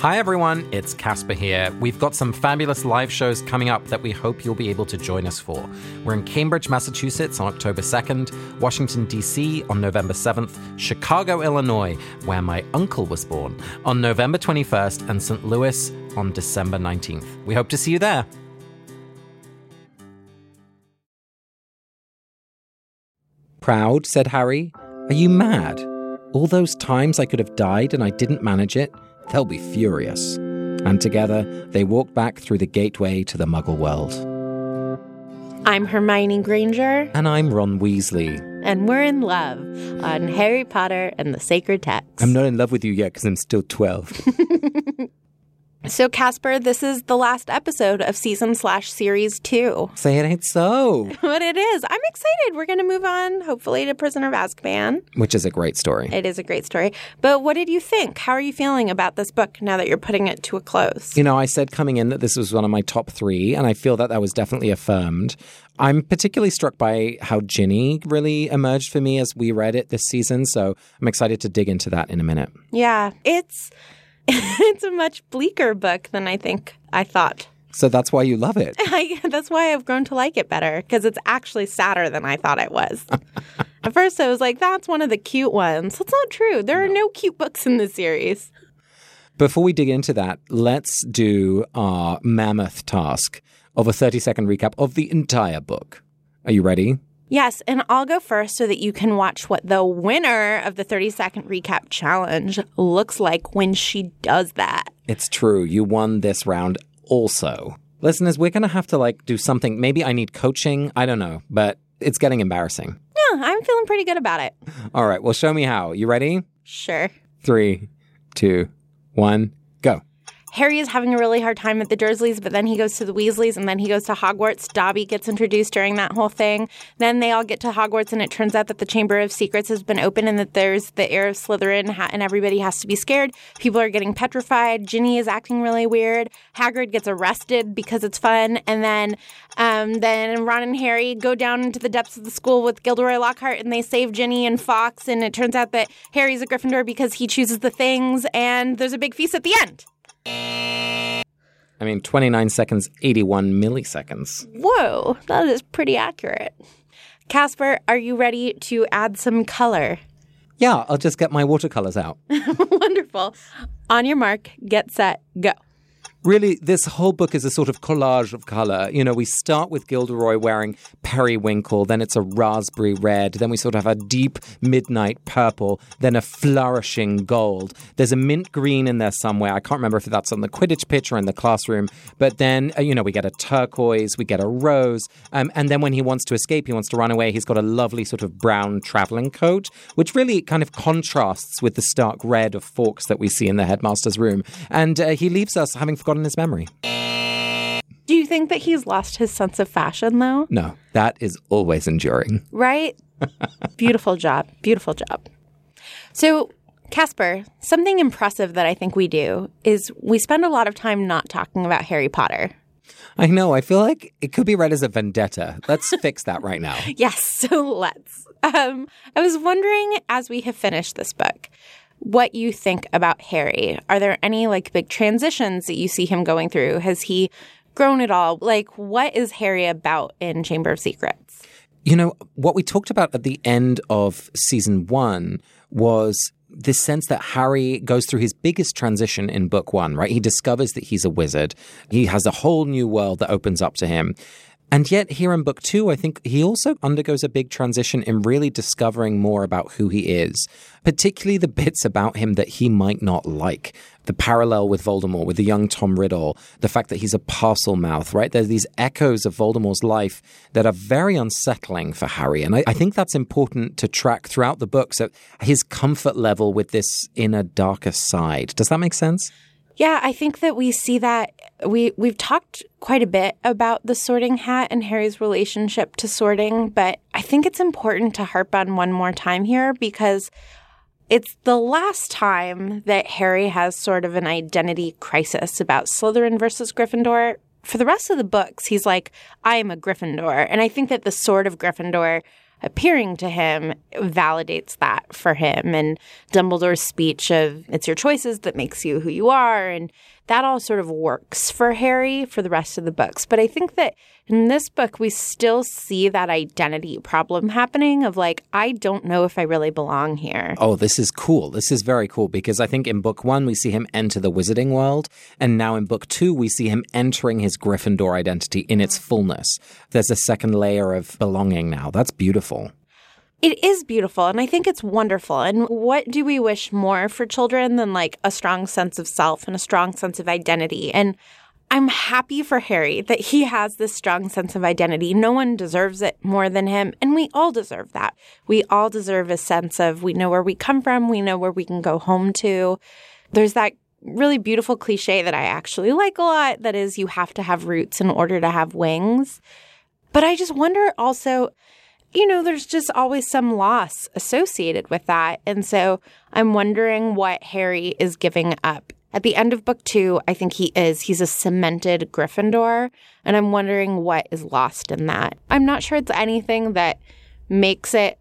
Hi everyone, it's Casper here. We've got some fabulous live shows coming up that we hope you'll be able to join us for. We're in Cambridge, Massachusetts on October 2nd, Washington, D.C. on November 7th, Chicago, Illinois, where my uncle was born, on November 21st, and St. Louis on December 19th. We hope to see you there. Proud, said Harry. Are you mad? All those times I could have died and I didn't manage it, they'll be furious. And together, they walk back through the gateway to the Muggle world. I'm Hermione Granger, And I'm Ron Weasley. and we're in love on Harry Potter and the Sacred Text. I'm not in love with you yet because I'm still 12. so, Casper, this is the last episode of season slash series two. Say it ain't so. But it is. I'm excited. We're going to move on, hopefully, to Prisoner of Azkaban. Which is a great story. It is a great story. But what did you think? How are you feeling about this book now that you're putting it to a close? You know, I said coming in that this was one of my top three, and I feel that that was definitely affirmed. I'm particularly struck by how Ginny really emerged for me as we read it this season, so I'm excited to dig into that in a minute. Yeah, it's it's a much bleaker book than I think I thought. So that's why you love it. I, that's why I've grown to like it better because it's actually sadder than I thought it was. At first, I was like, "That's one of the cute ones." That's not true. There are no cute books in this series. Before we dig into that, let's do our mammoth task of a 30 second recap of the entire book. Are you ready? Yes, and I'll go first so that you can watch what the winner of the 30 second recap challenge looks like when she does that. It's true. You won this round also. Listeners, we're going to have to like do something. Maybe I need coaching. I don't know, but it's getting embarrassing. Yeah, I'm feeling pretty good about it. All right. Well, show me how. You ready? Sure. Three, two, one, go. Harry is having a really hard time at the Dursleys, but then he goes to the Weasleys and then he goes to Hogwarts. Dobby gets introduced during that whole thing. Then they all get to Hogwarts, and it turns out that the Chamber of Secrets has been open and that there's the heir of Slytherin, and everybody has to be scared. People are getting petrified. Ginny is acting really weird. Hagrid gets arrested because it's fun, and then um, then Ron and Harry go down into the depths of the school with Gilderoy Lockhart, and they save Ginny and Fawkes. And it turns out that Harry's a Gryffindor because he chooses the things, and there's a big feast at the end. I mean, 29 seconds, 81 milliseconds. Whoa, that is pretty accurate. Casper, are you ready to add some color? Yeah, I'll just get my watercolors out. Wonderful. On your mark, get set, go. Really, this whole book is a sort of collage of color. You know, we start with Gilderoy wearing periwinkle, then it's a raspberry red, then we sort of have a deep midnight purple, then a flourishing gold. There's a mint green in there somewhere. I can't remember if that's on the Quidditch pitch or in the classroom. But then, uh, you know, we get a turquoise, we get a rose. Um, and then when he wants to escape, he wants to run away, he's got a lovely sort of brown traveling coat, which really kind of contrasts with the stark red of Fawkes that we see in the headmaster's room. And uh, he leaves us having forgotten his memory. Do you think that he's lost his sense of fashion, though? No, that is always enduring. Right? Beautiful job. Beautiful job. So, Casper, something impressive that I think we do is we spend a lot of time not talking about Harry Potter. I know. I feel like it could be read as a vendetta. Let's fix that right now. Yes, so let's. Um, I was wondering, as we have finished this book, what you think about Harry. Are there any like big transitions that you see him going through? Has he grown at all? Like, what is Harry about in Chamber of Secrets? You know, what we talked about at the end of season one was this sense that Harry goes through his biggest transition in book one, right? He discovers that he's a wizard. He has a whole new world that opens up to him. And yet, here in book two, I think he also undergoes a big transition in really discovering more about who he is, particularly the bits about him that he might not like. The parallel with Voldemort, with the young Tom Riddle, the fact that he's a Parselmouth, right? There's these echoes of Voldemort's life that are very unsettling for Harry. And I, I think that's important to track throughout the book. So his comfort level with this inner darker side. Does that make sense? Yeah, I think that we see that we we've talked quite a bit about the sorting hat and Harry's relationship to sorting, but I think it's important to harp on one more time here because it's the last time that Harry has sort of an identity crisis about Slytherin versus Gryffindor. For the rest of the books, he's like, I am a Gryffindor. And I think that the sword of Gryffindor appearing to him validates that for him. And Dumbledore's speech of it's your choices that makes you who you are. And that all sort of works for Harry for the rest of the books. But I think that in this book, we still see that identity problem happening of like, I don't know if I really belong here. Oh, this is cool. This is very cool because I think in book one, we see him enter the wizarding world. And now in book two, we see him entering his Gryffindor identity in its fullness. There's a second layer of belonging now. That's beautiful. It is beautiful and I think it's wonderful. And what do we wish more for children than like a strong sense of self and a strong sense of identity? And I'm happy for Harry that he has this strong sense of identity. No one deserves it more than him. And we all deserve that. We all deserve a sense of we know where we come from, we know where we can go home to. There's that really beautiful cliche that I actually like a lot that is, you have to have roots in order to have wings. But I just wonder also, you know, there's just always some loss associated with that. And so I'm wondering what Harry is giving up. At the end of book two, I think he is. He's a cemented Gryffindor. And I'm wondering what is lost in that. I'm not sure it's anything that makes it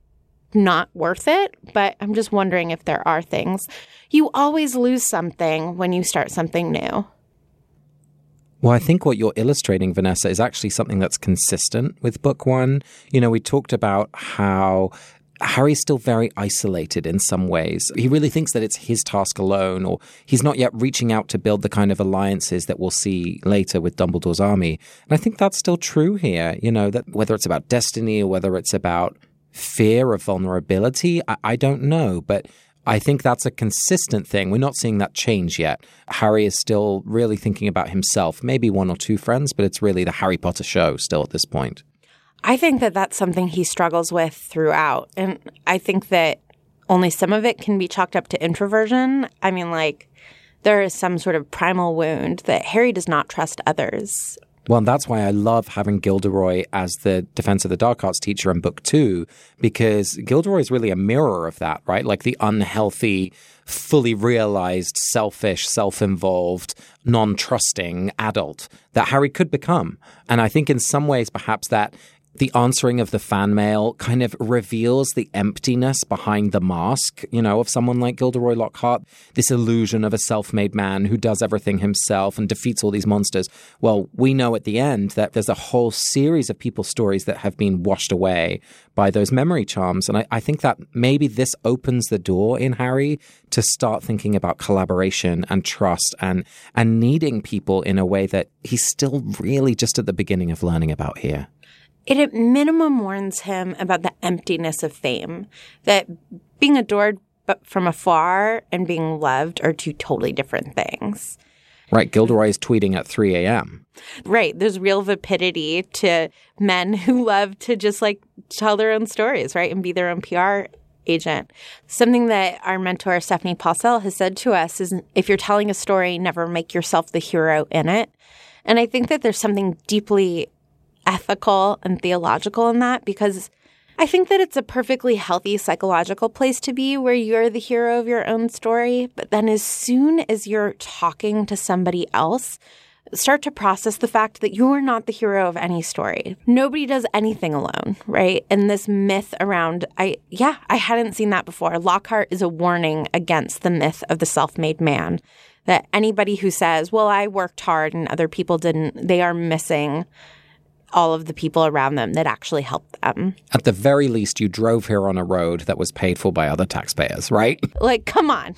not worth it, but I'm just wondering if there are things. You always lose something when you start something new. Well, I think what you're illustrating, Vanessa, is actually something that's consistent with book one. You know, we talked about how Harry's still very isolated in some ways. He really thinks that it's his task alone, or he's not yet reaching out to build the kind of alliances that we'll see later with Dumbledore's army. And I think that's still true here, you know, that whether it's about destiny or whether it's about fear of vulnerability, I, I don't know. But I think that's a consistent thing. We're not seeing that change yet. Harry is still really thinking about himself, maybe one or two friends, but it's really the Harry Potter show still at this point. I think that that's something he struggles with throughout. And I think that only some of it can be chalked up to introversion. I mean, like, there is some sort of primal wound that Harry does not trust others. Well, and that's why I love having Gilderoy as the Defense of the Dark Arts teacher in book two, because Gilderoy is really a mirror of that, right? Like the unhealthy, fully realized, selfish, self involved, non trusting adult that Harry could become. And I think in some ways, perhaps that the answering of the fan mail kind of reveals the emptiness behind the mask, you know, of someone like Gilderoy Lockhart, this illusion of a self made man who does everything himself and defeats all these monsters. Well, we know at the end that there's a whole series of people's stories that have been washed away by those memory charms. And I, I think that maybe this opens the door in Harry to start thinking about collaboration and trust and, and needing people in a way that he's still really just at the beginning of learning about here it at minimum warns him about the emptiness of fame, that being adored but from afar and being loved are two totally different things. Right. Gilderoy is tweeting at 3 a.m. Right. There's real vapidity to men who love to just like tell their own stories, right? And be their own PR agent. Something that our mentor, Stephanie Paulsell, has said to us is if you're telling a story, never make yourself the hero in it. And I think that there's something deeply ethical and theological in that because I think that it's a perfectly healthy psychological place to be where you're the hero of your own story. But then as soon as you're talking to somebody else, start to process the fact that you're not the hero of any story. Nobody does anything alone, right? And this myth around, I, yeah, I hadn't seen that before. Lockhart is a warning against the myth of the self made man. That anybody who says, well, I worked hard and other people didn't, they are missing all of the people around them that actually helped them. At the very least, you drove here on a road that was paid for by other taxpayers, right? Like, come on.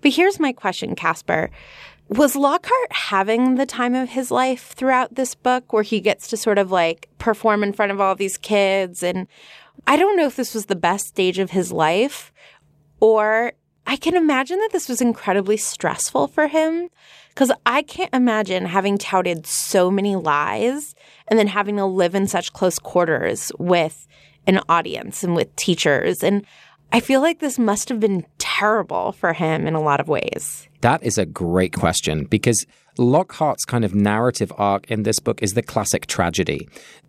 But here's my question, Casper. Was Lockhart having the time of his life throughout this book where he gets to sort of like perform in front of all these kids? And I don't know if this was the best stage of his life or I can imagine that this was incredibly stressful for him because I can't imagine having touted so many lies and then having to live in such close quarters with an audience and with teachers. And I feel like this must have been terrible for him in a lot of ways. That is a great question because Lockhart's kind of narrative arc in this book is the classic tragedy.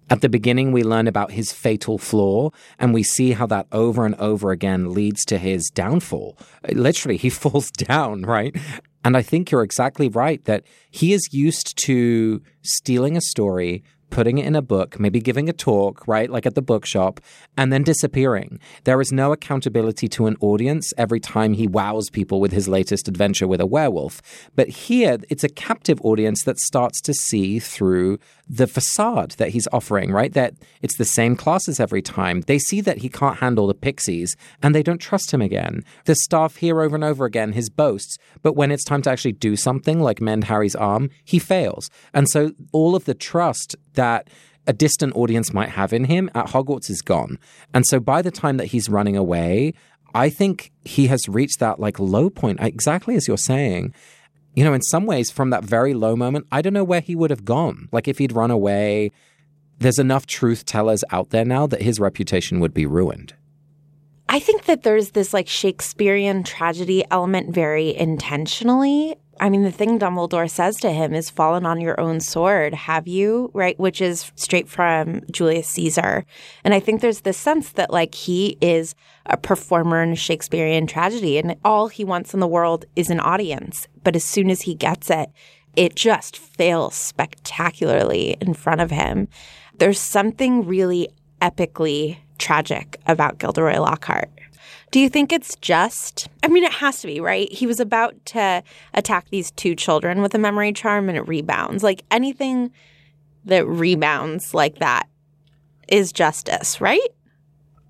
At the beginning, we learn about his fatal flaw, and we see how that over and over again leads to his downfall. Literally, he falls down, right? And I think you're exactly right that he is used to stealing a story, putting it in a book, maybe giving a talk, right, like at the bookshop, and then disappearing. There is no accountability to an audience every time he wows people with his latest adventure with a werewolf. But here, it's a captive audience that starts to see through the facade that he's offering, right? That it's the same classes every time. They see that he can't handle the pixies and they don't trust him again. The staff hear over and over again his boasts, but when it's time to actually do something like mend Harry's arm, he fails. And so all of the trust that a distant audience might have in him at Hogwarts is gone. And so by the time that he's running away, I think he has reached that like low point, exactly as you're saying. You know, in some ways, from that very low moment, I don't know where he would have gone. Like if he'd run away, there's enough truth tellers out there now that his reputation would be ruined. I think that there's this like Shakespearean tragedy element very intentionally. I mean, the thing Dumbledore says to him is fallen on your own sword, have you? Right? Which is straight from Julius Caesar. And I think there's this sense that like he is a performer in a Shakespearean tragedy and all he wants in the world is an audience. But as soon as he gets it, it just fails spectacularly in front of him. There's something really epically tragic about Gilderoy Lockhart. Do you think it's just? I mean, it has to be, right? He was about to attack these two children with a memory charm and it rebounds. Like anything that rebounds like that is justice, right?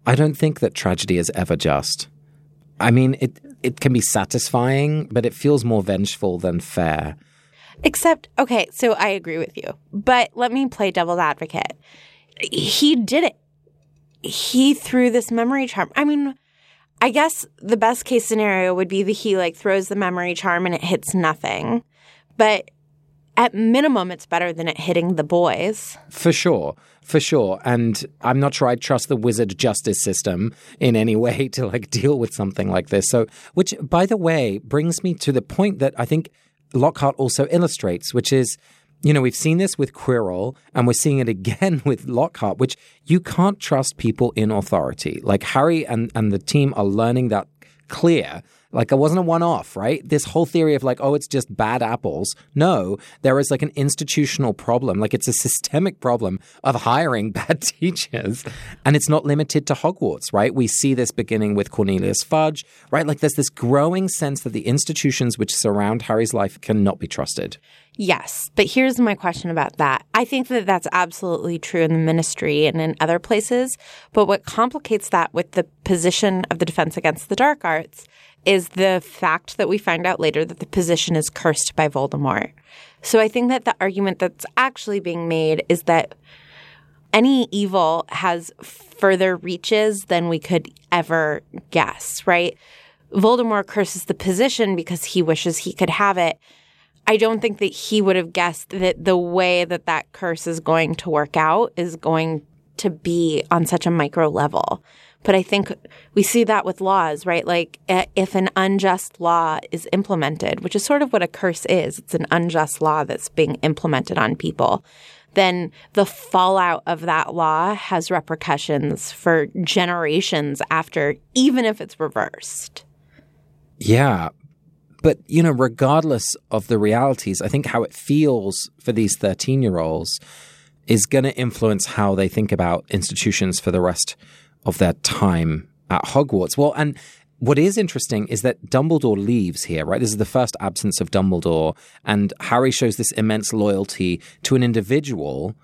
I don't think that tragedy is ever just. I mean, it it can be satisfying, but it feels more vengeful than fair. Except, okay, so I agree with you. But let me play devil's advocate. He did it. He threw this memory charm. I mean, I guess the best case scenario would be that he like throws the memory charm and it hits nothing. But at minimum, it's better than it hitting the boys. For sure. For sure. And I'm not sure I trust the wizard justice system in any way to like deal with something like this. So, which by the way brings me to the point that I think Lockhart also illustrates, which is you know, we've seen this with Quirrell and we're seeing it again with Lockhart, which you can't trust people in authority. Like Harry and, and the team are learning that clear. Like it wasn't a one off, right? This whole theory of like, oh, it's just bad apples. No, there is like an institutional problem. Like it's a systemic problem of hiring bad teachers. And it's not limited to Hogwarts, right? We see this beginning with Cornelius Fudge, right? Like there's this growing sense that the institutions which surround Harry's life cannot be trusted. Yes, but here's my question about that. I think that that's absolutely true in the ministry and in other places. But what complicates that with the position of the Defense Against the Dark Arts is the fact that we find out later that the position is cursed by Voldemort. So I think that the argument that's actually being made is that any evil has further reaches than we could ever guess, right? Voldemort curses the position because he wishes he could have it. I don't think that he would have guessed that the way that that curse is going to work out is going to be on such a micro level. But I think we see that with laws, right? Like if an unjust law is implemented, which is sort of what a curse is, it's an unjust law that's being implemented on people, then the fallout of that law has repercussions for generations after, even if it's reversed. Yeah, but, you know, regardless of the realities, I think how it feels for these 13 year olds is going to influence how they think about institutions for the rest of their time at Hogwarts. Well, and what is interesting is that Dumbledore leaves here, right? This is the first absence of Dumbledore, and Harry shows this immense loyalty to an individual.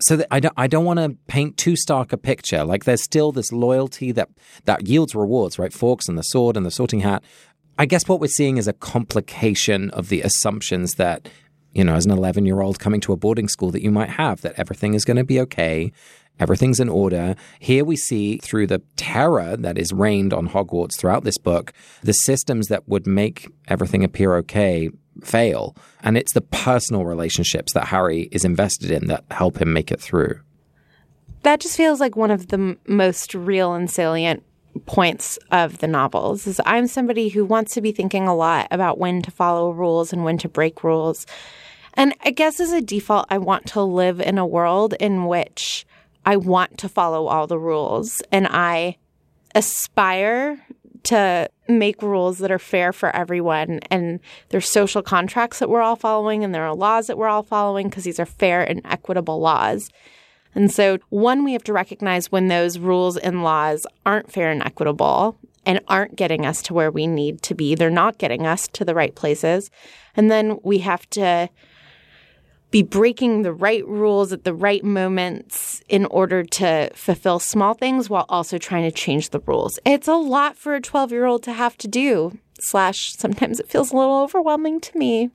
So that I don't, I don't want to paint too stark a picture. Like there's still this loyalty that that yields rewards, right? Fawkes and the sword and the Sorting Hat, I guess what we're seeing is a complication of the assumptions that, you know, as an 11 year old coming to a boarding school that you might have, that everything is going to be okay. Everything's in order. Here we see through the terror that is reigned on Hogwarts throughout this book, the systems that would make everything appear okay fail. And it's the personal relationships that Harry is invested in that help him make it through. That just feels like one of the m- most real and salient points of the novels is I'm somebody who wants to be thinking a lot about when to follow rules and when to break rules. And I guess as a default, I want to live in a world in which I want to follow all the rules and I aspire to make rules that are fair for everyone. And there's social contracts that we're all following, and there are laws that we're all following because these are fair and equitable laws. And so, one, we have to recognize when those rules and laws aren't fair and equitable and aren't getting us to where we need to be. They're not getting us to the right places. And then we have to be breaking the right rules at the right moments in order to fulfill small things while also trying to change the rules. It's a lot for a 12 year old to have to do, slash, sometimes it feels a little overwhelming to me.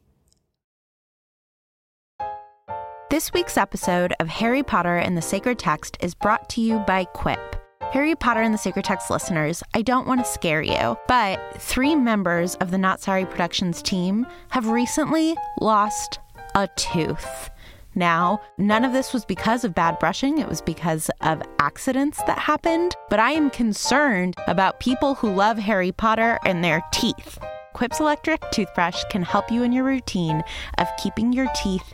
This week's episode of Harry Potter and the Sacred Text is brought to you by Quip. Harry Potter and the Sacred Text listeners, I don't want to scare you, but three members of the Not Sorry Productions team have recently lost a tooth. Now, none of this was because of bad brushing, it was because of accidents that happened, but I am concerned about people who love Harry Potter and their teeth. Quip's electric toothbrush can help you in your routine of keeping your teeth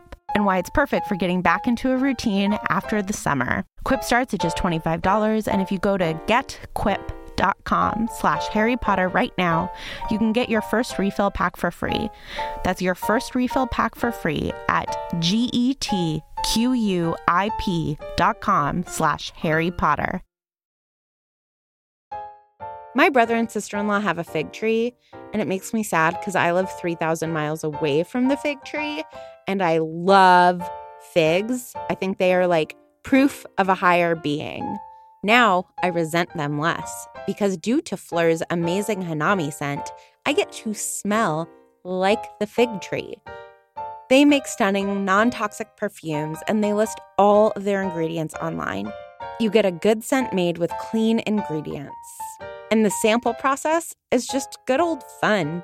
and why it's perfect for getting back into a routine after the summer. Quip starts at just $25, and if you go to getquip.com slash Harry Potter right now, you can get your first refill pack for free. That's your first refill pack for free at getquip.com slash Harry Potter. My brother and sister in law have a fig tree, and it makes me sad because I live 3,000 miles away from the fig tree and I love figs. I think they are like proof of a higher being. Now I resent them less because due to Phlur's amazing Hanami scent, I get to smell like the fig tree. They make stunning, non toxic perfumes and they list all of their ingredients online. You get a good scent made with clean ingredients. And the sample process is just good old fun.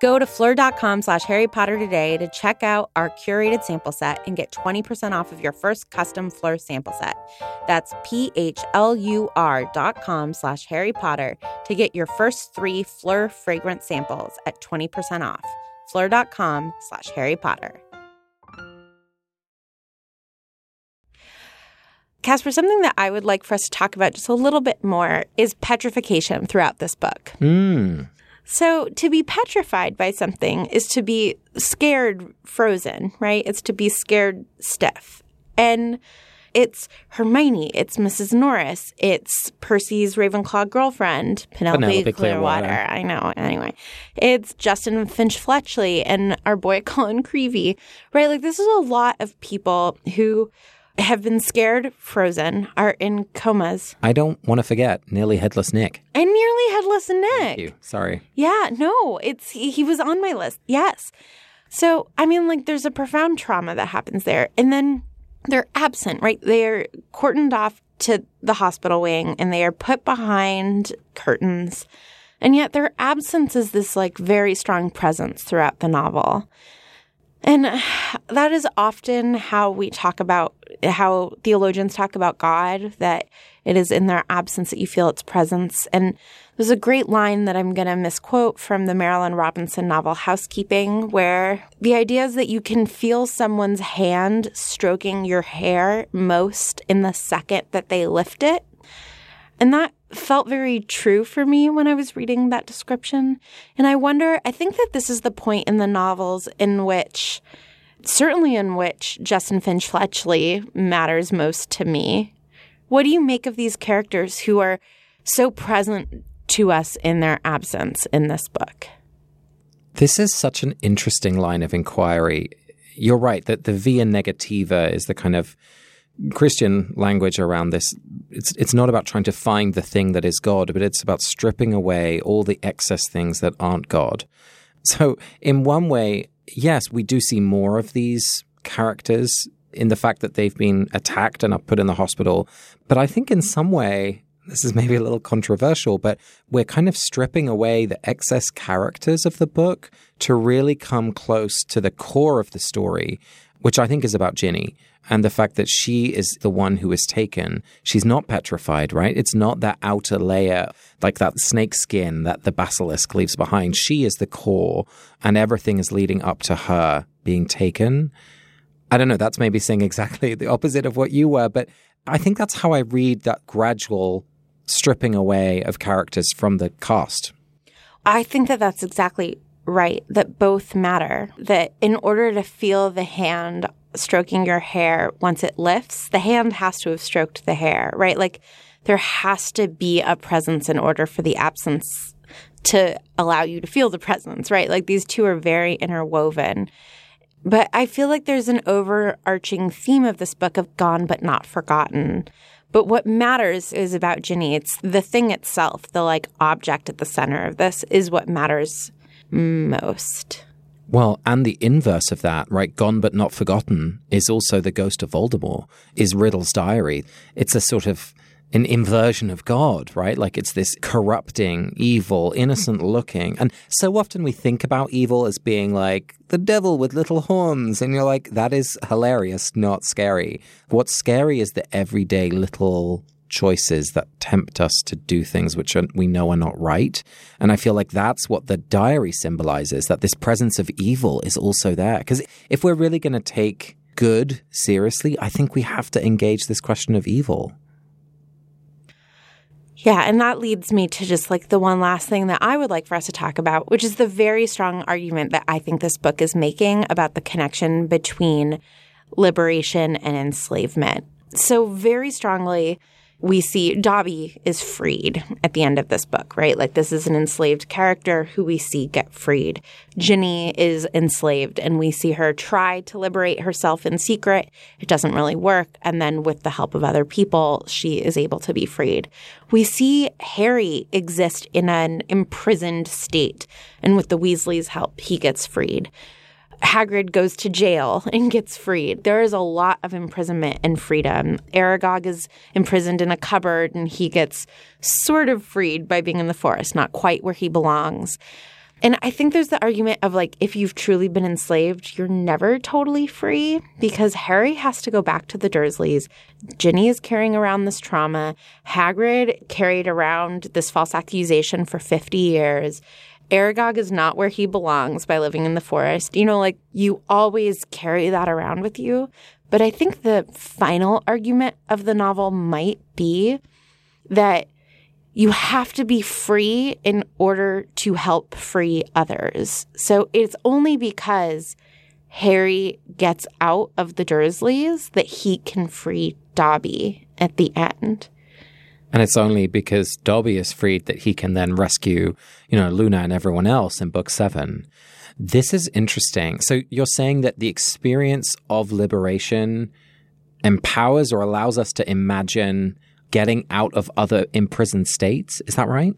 Go to phlur.com slash Harry Potter today to check out our curated sample set and get 20% off of your first custom Phlur sample set. That's P-H-L-U-R dot com slash Harry Potter to get your first three Phlur fragrance samples at 20% off. Phlur.com slash Harry Potter. Casper, something that I would like for us to talk about just a little bit more is petrification throughout this book. Mm. So, to be petrified by something is to be scared frozen, right? It's to be scared stiff. And it's Hermione, it's Mrs. Norris, it's Percy's Ravenclaw girlfriend, Penelope, Penelope Clearwater. Clearwater. I know. Anyway, it's Justin Finch Fletchley and our boy Colin Creevey, right? Like, this is a lot of people who have been scared frozen, are in comas, I don't want to forget nearly headless Nick. and nearly headless Nick. Thank you. Sorry. Yeah, no, it's he, he was on my list. Yes. So, I mean, like, there's a profound trauma that happens there. And then they're absent, right? They're cordoned off to the hospital wing and they are put behind curtains. And yet their absence is this, like, very strong presence throughout the novel. And that is often how we talk about how theologians talk about God, that it is in their absence that you feel its presence. And there's a great line that I'm going to misquote from the Marilynne Robinson novel Housekeeping, where the idea is that you can feel someone's hand stroking your hair most in the second that they lift it. And that felt very true for me when I was reading that description. And I wonder, I think that this is the point in the novels in which, certainly in which Justin Finch Fletchley matters most to me. What do you make of these characters who are so present to us in their absence in this book? This is such an interesting line of inquiry. You're right that the via negativa is the kind of Christian language around this. It's it's not about trying to find the thing that is God, but it's about stripping away all the excess things that aren't God. So, in one way, yes, we do see more of these characters in the fact that they've been attacked and are put in the hospital. But I think in some way, this is maybe a little controversial, but we're kind of stripping away the excess characters of the book to really come close to the core of the story, which I think is about Ginny and the fact that she is the one who is taken. She's not petrified, right? It's not that outer layer, like that snake skin that the basilisk leaves behind. She is the core, and everything is leading up to her being taken. I don't know, that's maybe saying exactly the opposite of what you were, but I think that's how I read that gradual stripping away of characters from the cast. I think that that's exactly right, that both matter. That in order to feel the hand stroking your hair once it lifts, the hand has to have stroked the hair, right? Like there has to be a presence in order for the absence to allow you to feel the presence, right? Like these two are very interwoven. But I feel like there's an overarching theme of this book of gone but not forgotten. But what matters is about Ginny. It's the thing itself, the like object at the center of this is what matters most. Well, and the inverse of that, right? Gone but not forgotten is also the ghost of Voldemort, is Riddle's diary. It's a sort of an inversion of God, right? Like it's this corrupting, evil, innocent looking. And so often we think about evil as being like the devil with little horns. And you're like, that is hilarious, not scary. What's scary is the everyday little choices that tempt us to do things which are, we know are not right. And I feel like that's what the diary symbolizes that this presence of evil is also there. Because if we're really going to take good seriously, I think we have to engage this question of evil. Yeah, and that leads me to just like the one last thing that I would like for us to talk about, which is the very strong argument that I think this book is making about the connection between liberation and enslavement. So, very strongly, we see Dobby is freed at the end of this book, right? Like this is an enslaved character who we see get freed. Ginny is enslaved and we see her try to liberate herself in secret. It doesn't really work. And then with the help of other people, she is able to be freed. We see Harry exist in an imprisoned state. And with the Weasleys' help, he gets freed. Hagrid goes to jail and gets freed. There is a lot of imprisonment and freedom. Aragog is imprisoned in a cupboard and he gets sort of freed by being in the forest, not quite where he belongs. And I think there's the argument of like, if you've truly been enslaved, you're never totally free because Harry has to go back to the Dursleys. Ginny is carrying around this trauma. Hagrid carried around this false accusation for 50 years. Aragog is not where he belongs by living in the forest. You know, like you always carry that around with you. But I think the final argument of the novel might be that you have to be free in order to help free others. So it's only because Harry gets out of the Dursleys that he can free Dobby at the end. And it's only because Dobby is freed that he can then rescue, you know, Luna and everyone else in book seven. This is interesting. So you're saying that the experience of liberation empowers or allows us to imagine getting out of other imprisoned states. Is that right?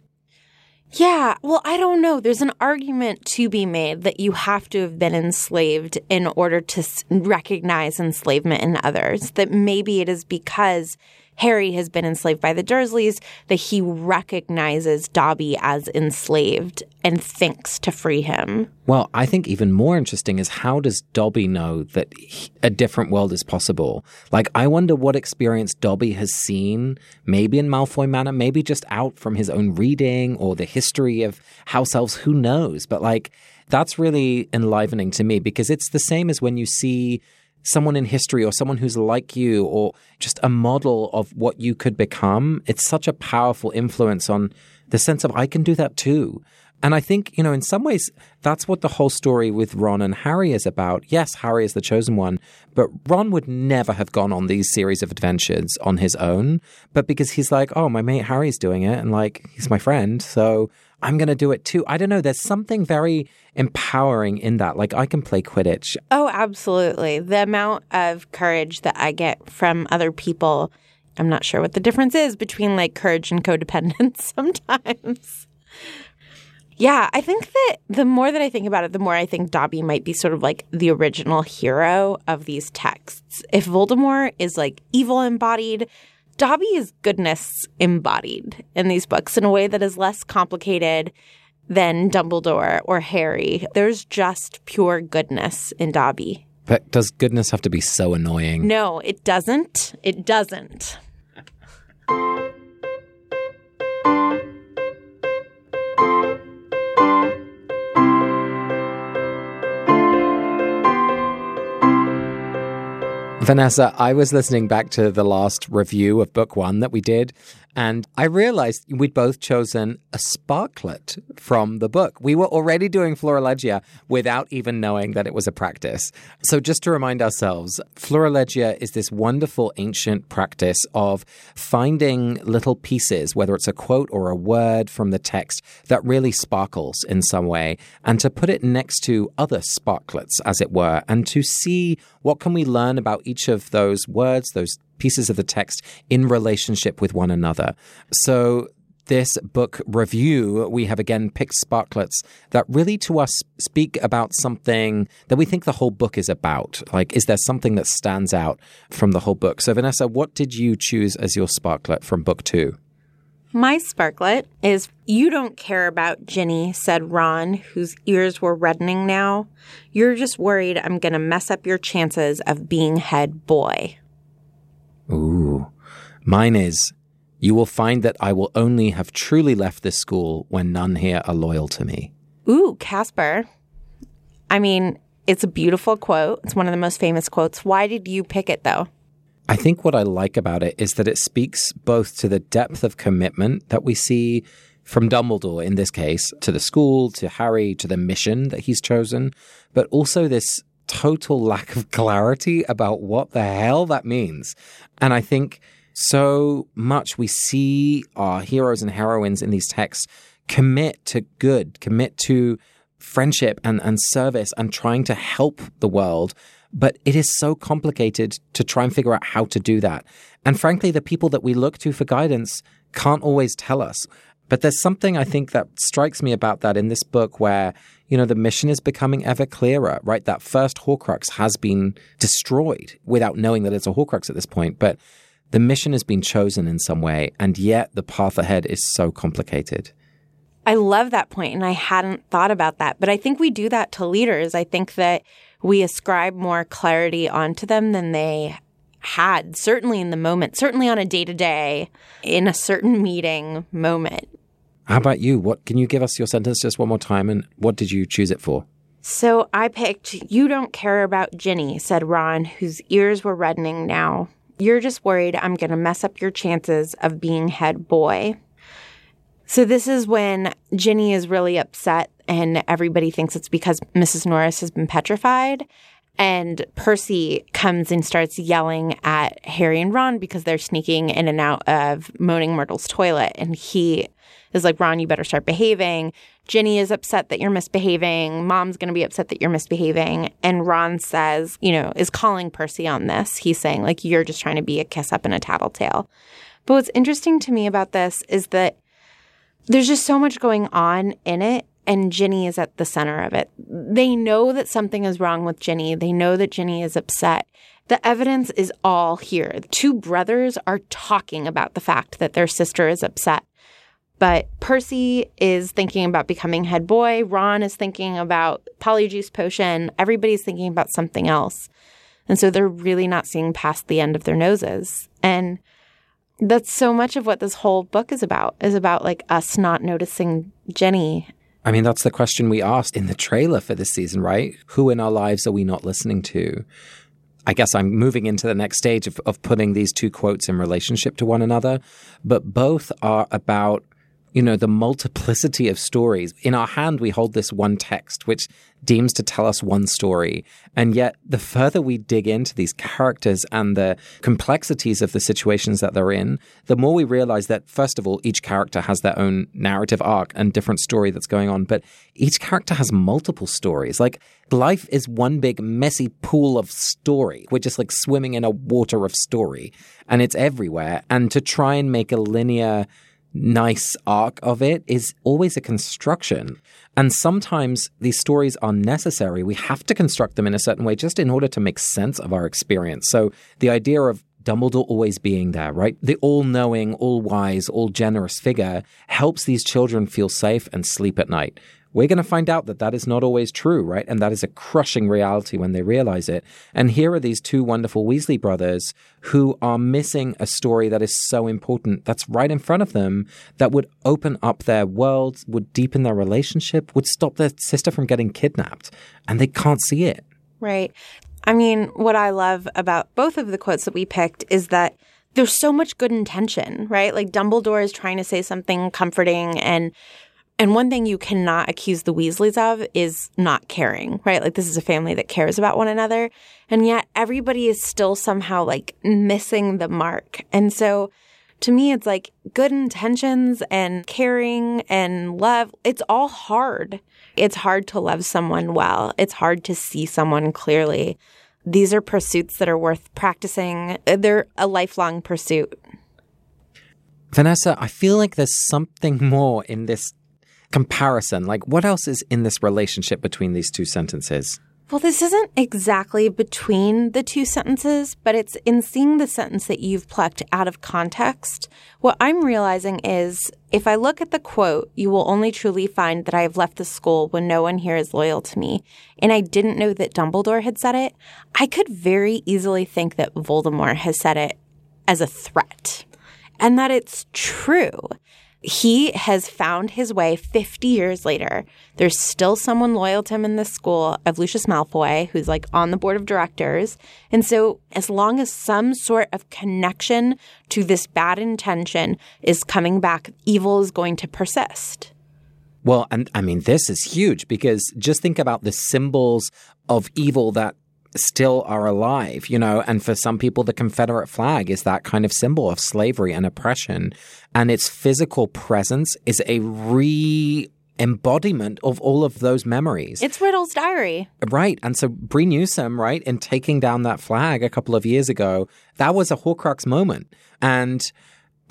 Yeah, well, I don't know. There's an argument to be made that you have to have been enslaved in order to recognize enslavement in others. That maybe it is because Harry has been enslaved by the Dursleys, that he recognizes Dobby as enslaved and thinks to free him. Well, I think even more interesting is how does Dobby know that he, a different world is possible? Like, I wonder what experience Dobby has seen, maybe in Malfoy Manor, maybe just out from his own reading or the history of house elves, who knows? But like, that's really enlivening to me because it's the same as when you see someone in history or someone who's like you or just a model of what you could become, it's such a powerful influence on the sense of I can do that too. And I think, you know, in some ways, that's what the whole story with Ron and Harry is about. Yes, Harry is the chosen one, but Ron would never have gone on these series of adventures on his own. But because he's like, oh, my mate Harry's doing it, and like, he's my friend, so I'm going to do it too. I don't know. There's something very empowering in that. Like, I can play Quidditch. Oh, absolutely. The amount of courage that I get from other people. I'm not sure what the difference is between like courage and codependence sometimes. Yeah, I think that the more that I think about it, the more I think Dobby might be sort of like the original hero of these texts. If Voldemort is like evil embodied, Dobby is goodness embodied in these books in a way that is less complicated than Dumbledore or Harry. There's just pure goodness in Dobby. But does goodness have to be so annoying? No, it doesn't. It doesn't. Vanessa, I was listening back to the last review of book one that we did, and I realized we'd both chosen a sparklet from the book. We were already doing Florilegia without even knowing that it was a practice. So, just to remind ourselves, Florilegia is this wonderful ancient practice of finding little pieces, whether it's a quote or a word from the text, that really sparkles in some way, and to put it next to other sparklets, as it were, and to see what can we learn about each of those words, those pieces of the text in relationship with one another. So this book review, we have again picked sparklets that really to us speak about something that we think the whole book is about. Like, is there something that stands out from the whole book? So, Vanessa, what did you choose as your sparklet from book two? My sparklet is You don't care about Ginny, said Ron, whose ears were reddening now. You're just worried I'm going to mess up your chances of being head boy. Mine is You will find that I will only have truly left this school when none here are loyal to me. Ooh, Casper. I mean, it's a beautiful quote. It's one of the most famous quotes. Why did you pick it, though? I think what I like about it is that it speaks both to the depth of commitment that we see from Dumbledore in this case, to the school, to Harry, to the mission that he's chosen, but also this total lack of clarity about what the hell that means. And I think so much we see our heroes and heroines in these texts commit to good, commit to friendship and, and service and trying to help the world. But it is so complicated to try and figure out how to do that. And frankly, the people that we look to for guidance can't always tell us. But there's something I think that strikes me about that in this book where, you know, the mission is becoming ever clearer, right? That first Horcrux has been destroyed without knowing that it's a Horcrux at this point. But the mission has been chosen in some way, and yet the path ahead is so complicated. I love that point, and I hadn't thought about that. But I think we do that to leaders. I think that we ascribe more clarity onto them than they had, certainly in the moment, certainly on a day to day, in a certain meeting moment. How about you? What can you give us your sentence just one more time and what did you choose it for? So I picked You Don't Care About Ginny, said Ron, whose ears were reddening now. You're just worried I'm going to mess up your chances of being head boy. So this is when Ginny is really upset and everybody thinks it's because Mrs. Norris has been petrified. And Percy comes and starts yelling at Harry and Ron because they're sneaking in and out of Moaning Myrtle's toilet. And he is like, Ron, you better start behaving. Ginny is upset that you're misbehaving. Mom's going to be upset that you're misbehaving. And Ron says, you know, is calling Percy on this. He's saying, like, you're just trying to be a kiss up and a tattletale. But what's interesting to me about this is that there's just so much going on in it and Ginny is at the center of it. They know that something is wrong with Ginny. They know that Ginny is upset. The evidence is all here. The two brothers are talking about the fact that their sister is upset. But Percy is thinking about becoming head boy. Ron is thinking about polyjuice potion. Everybody's thinking about something else. And so they're really not seeing past the end of their noses. And that's so much of what this whole book is about, is about like us not noticing Ginny. I mean, that's the question we asked in the trailer for this season, right? Who in our lives are we not listening to? I guess I'm moving into the next stage of, of putting these two quotes in relationship to one another, but both are about you know, the multiplicity of stories. In our hand, we hold this one text, which deems to tell us one story. And yet, the further we dig into these characters and the complexities of the situations that they're in, the more we realize that, first of all, each character has their own narrative arc and different story that's going on. But each character has multiple stories. Like, life is one big messy pool of story. We're just like swimming in a water of story, and it's everywhere. And to try and make a linear, nice arc of it is always a construction. And sometimes these stories are necessary. We have to construct them in a certain way just in order to make sense of our experience. So the idea of Dumbledore always being there, right? The all knowing, all wise, all generous figure helps these children feel safe and sleep at night. We're going to find out that that is not always true, right? And that is a crushing reality when they realize it. And here are these two wonderful Weasley brothers who are missing a story that is so important that's right in front of them that would open up their world, would deepen their relationship, would stop their sister from getting kidnapped. And they can't see it. Right. I mean, what I love about both of the quotes that we picked is that there's so much good intention, right? Like Dumbledore is trying to say something comforting and and one thing you cannot accuse the Weasleys of is not caring, right? Like this is a family that cares about one another. And yet everybody is still somehow like missing the mark. And so to me, it's like good intentions and caring and love. It's all hard. It's hard to love someone well. It's hard to see someone clearly. These are pursuits that are worth practicing. They're a lifelong pursuit. Vanessa, I feel like there's something more in this comparison. Like, what else is in this relationship between these two sentences? Well, this isn't exactly between the two sentences, but it's in seeing the sentence that you've plucked out of context. What I'm realizing is if I look at the quote, you will only truly find that I have left the school when no one here is loyal to me, and I didn't know that Dumbledore had said it, I could very easily think that Voldemort has said it as a threat and that it's true he has found his way 50 years later. There's still someone loyal to him in the school of Lucius Malfoy, who's like on the board of directors. And so, as long as some sort of connection to this bad intention is coming back, evil is going to persist. Well, and I mean, this is huge because just think about the symbols of evil that still are alive, you know, and for some people, the Confederate flag is that kind of symbol of slavery and oppression. And its physical presence is a re embodiment of all of those memories. It's Riddle's diary. Right. And so Bree Newsome, right, in taking down that flag a couple of years ago, that was a Horcrux moment. And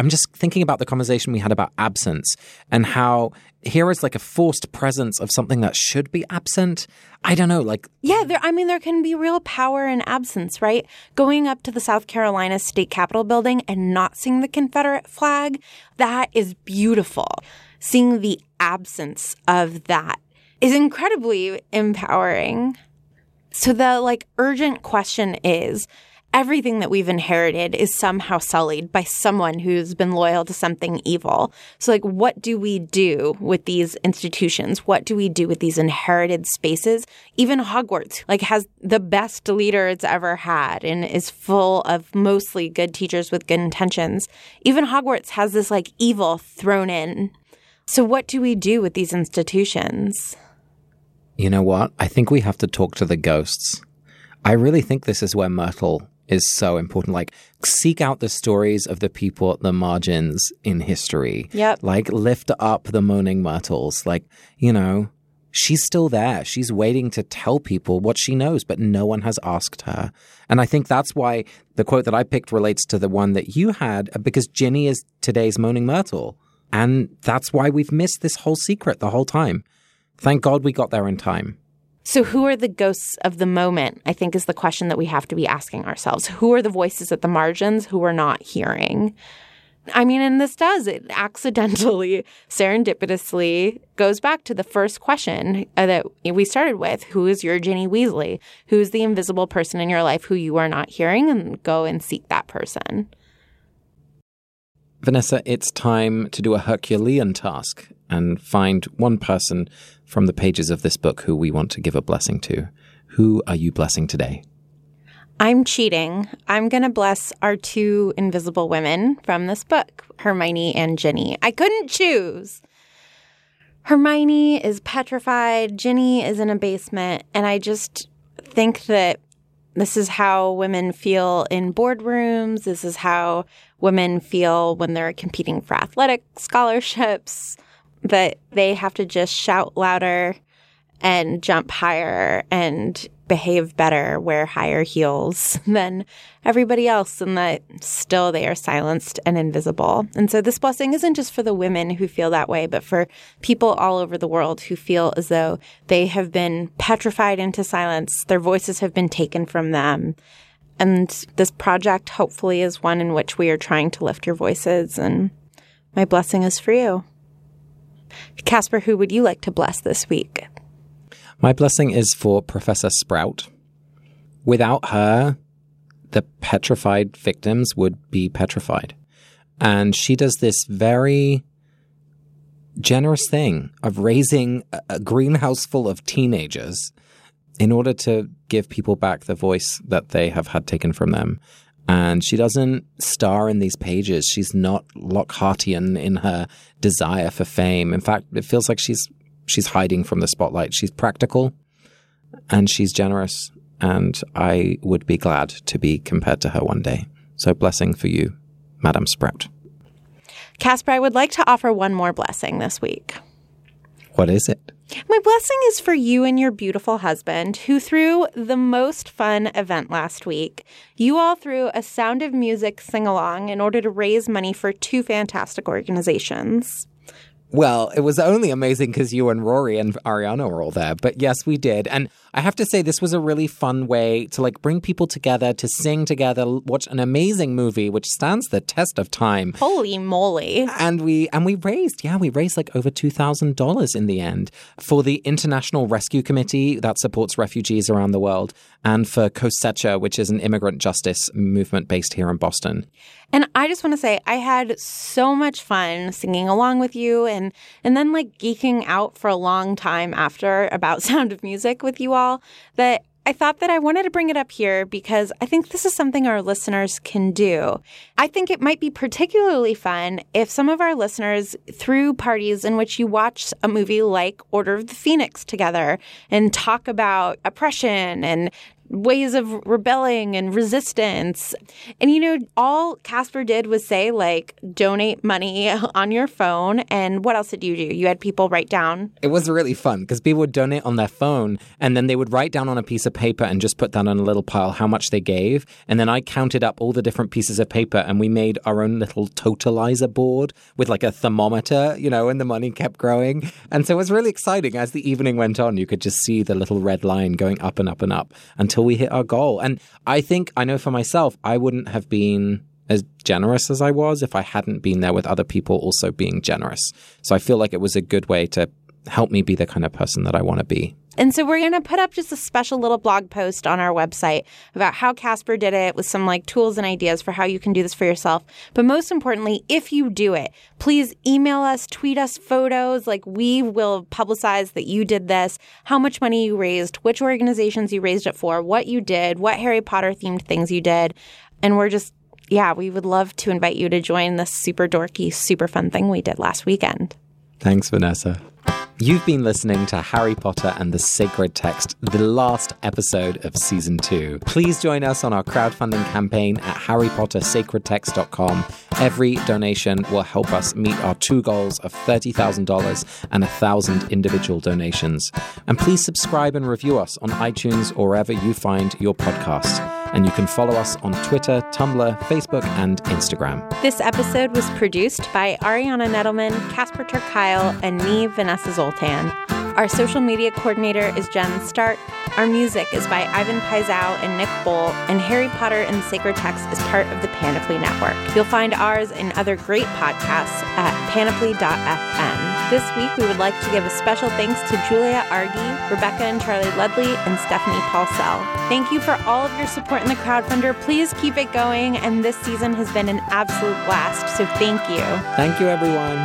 I'm just thinking about the conversation we had about absence and how here is like a forced presence of something that should be absent. I don't know, like Yeah, there I mean there can be real power in absence, right? Going up to the South Carolina State Capitol building and not seeing the Confederate flag, that is beautiful. Seeing the absence of that is incredibly empowering. So the like urgent question is everything that we've inherited is somehow sullied by someone who's been loyal to something evil. So, like, what do we do with these institutions? What do we do with these inherited spaces? Even Hogwarts, like, has the best leader it's ever had and is full of mostly good teachers with good intentions. Even Hogwarts has this, like, evil thrown in. So, what do we do with these institutions? You know what? I think we have to talk to the ghosts. I really think this is where Myrtle is so important. Like, seek out the stories of the people at the margins in history. Yep. Like, lift up the moaning myrtles. Like, you know, she's still there. She's waiting to tell people what she knows, but no one has asked her. And I think that's why the quote that I picked relates to the one that you had, uh, because Ginny is today's moaning myrtle. And that's why we've missed this whole secret the whole time. Thank God we got there in time. So, who are the ghosts of the moment? I think is the question that we have to be asking ourselves. Who are the voices at the margins who we're not hearing? I mean, and this does, it accidentally, serendipitously goes back to the first question uh, that we started with Who is your Ginny Weasley? Who's the invisible person in your life who you are not hearing? And go and seek that person. Vanessa, it's time to do a Herculean task and find one person from the pages of this book who we want to give a blessing to. Who are you blessing today? I'm cheating. I'm going to bless our two invisible women from this book, Hermione and Ginny. I couldn't choose. Hermione is petrified, Ginny is in a basement, and I just think that this is how women feel in boardrooms. This is how women feel when they're competing for athletic scholarships, that they have to just shout louder and jump higher and behave better, wear higher heels than everybody else, and that still they are silenced and invisible. And so this blessing isn't just for the women who feel that way, but for people all over the world who feel as though they have been petrified into silence, their voices have been taken from them. And this project hopefully is one in which we are trying to lift your voices, and my blessing is for you. Casper, who would you like to bless this week? My blessing is for Professor Sprout. Without her, the petrified victims would be petrified. And she does this very generous thing of raising a greenhouse full of teenagers in order to give people back the voice that they have had taken from them. And she doesn't star in these pages. She's not Lockhartian in her desire for fame. In fact, it feels like she's she's hiding from the spotlight. She's practical and she's generous. And I would be glad to be compared to her one day. So, blessing for you, Madam Sprout. Casper, I would like to offer one more blessing this week. What is it? My blessing is for you and your beautiful husband, who threw the most fun event last week. You all threw a Sound of Music sing along in order to raise money for two fantastic organizations. Well, it was only amazing because you and Rory and Ariana were all there. But yes, we did. And I have to say, this was a really fun way to like bring people together, to sing together, watch an amazing movie, which stands the test of time. Holy moly. And we, and we raised, yeah, we raised like over $2,000 in the end for the International Rescue Committee that supports refugees around the world and for Cosecha, which is an immigrant justice movement based here in Boston. And I just want to say I had so much fun singing along with you and and then like geeking out for a long time after about Sound of Music with you all that I thought that I wanted to bring it up here because I think this is something our listeners can do. I think it might be particularly fun if some of our listeners threw parties in which you watch a movie like Order of the Phoenix together and talk about oppression and ways of rebelling and resistance. And you know, all Casper did was say, like, donate money on your phone. And what else did you do? You had people write down. It was really fun because people would donate on their phone and then they would write down on a piece of paper and just put that on a little pile how much they gave. And then I counted up all the different pieces of paper and we made our own little totalizer board with like a thermometer, you know, and the money kept growing. And so it was really exciting. As the evening went on, you could just see the little red line going up and up and up until until we hit our goal. And I think, I know for myself, I wouldn't have been as generous as I was if I hadn't been there with other people also being generous. So I feel like it was a good way to help me be the kind of person that I want to be. And so we're going to put up just a special little blog post on our website about how Casper did it with some like tools and ideas for how you can do this for yourself. But most importantly, if you do it, please email us, tweet us photos. Like we will publicize that you did this, how much money you raised, which organizations you raised it for, what you did, what Harry Potter themed things you did. And we're just, yeah, we would love to invite you to join this super dorky, super fun thing we did last weekend. Thanks, Vanessa. You've been listening to Harry Potter and the Sacred Text, the last episode of season two. Please join us on our crowdfunding campaign at harrypottersacredtext.com. Every donation will help us meet our two goals of $30,000 and 1,000 individual donations. And please subscribe and review us on iTunes or wherever you find your podcasts and you can follow us on Twitter, Tumblr, Facebook, and Instagram. This episode was produced by Ariana Nedelman, Casper ter Kuile, and me, Vanessa Zoltan. Our social media coordinator is Jen Stark. Our music is by Ivan Paisau and Nick Bowl, and Harry Potter and the Sacred Text is part of the Panoply Network. You'll find ours and other great podcasts at panoply.fm. This week, we would like to give a special thanks to Julia Argy, Rebecca and Charlie Ludley, and Stephanie Paulsell. Thank you for all of your support in the crowdfunder. Please keep it going, and this season has been an absolute blast, so thank you. Thank you, everyone.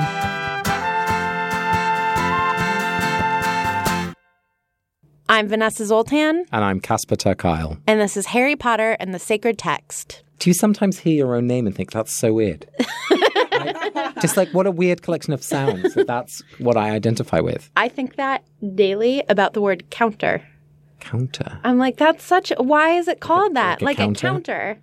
I'm Vanessa Zoltan. And I'm Casper ter Kuile. And this is Harry Potter and the Sacred Text. Do you sometimes hear your own name and think that's so weird? like, just like what a weird collection of sounds. that's what I identify with. I think that daily about the word counter. Counter. I'm like, that's such. Why is it called like that? a Like a counter.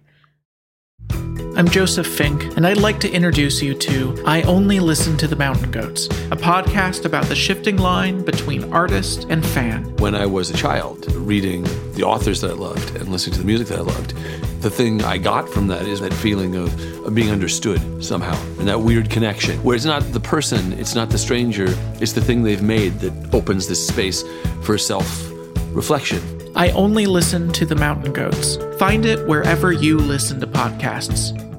I'm Joseph Fink, and I'd like to introduce you to I Only Listen to the Mountain Goats, a podcast about the shifting line between artist and fan. when I was a child, reading the authors that I loved and listening to the music that I loved, the thing I got from that is that feeling of, of being understood somehow and that weird connection where it's not the person, it's not the stranger, it's the thing they've made that opens this space for self reflection. I Only Listen to the Mountain Goats. Find it wherever you listen to podcasts.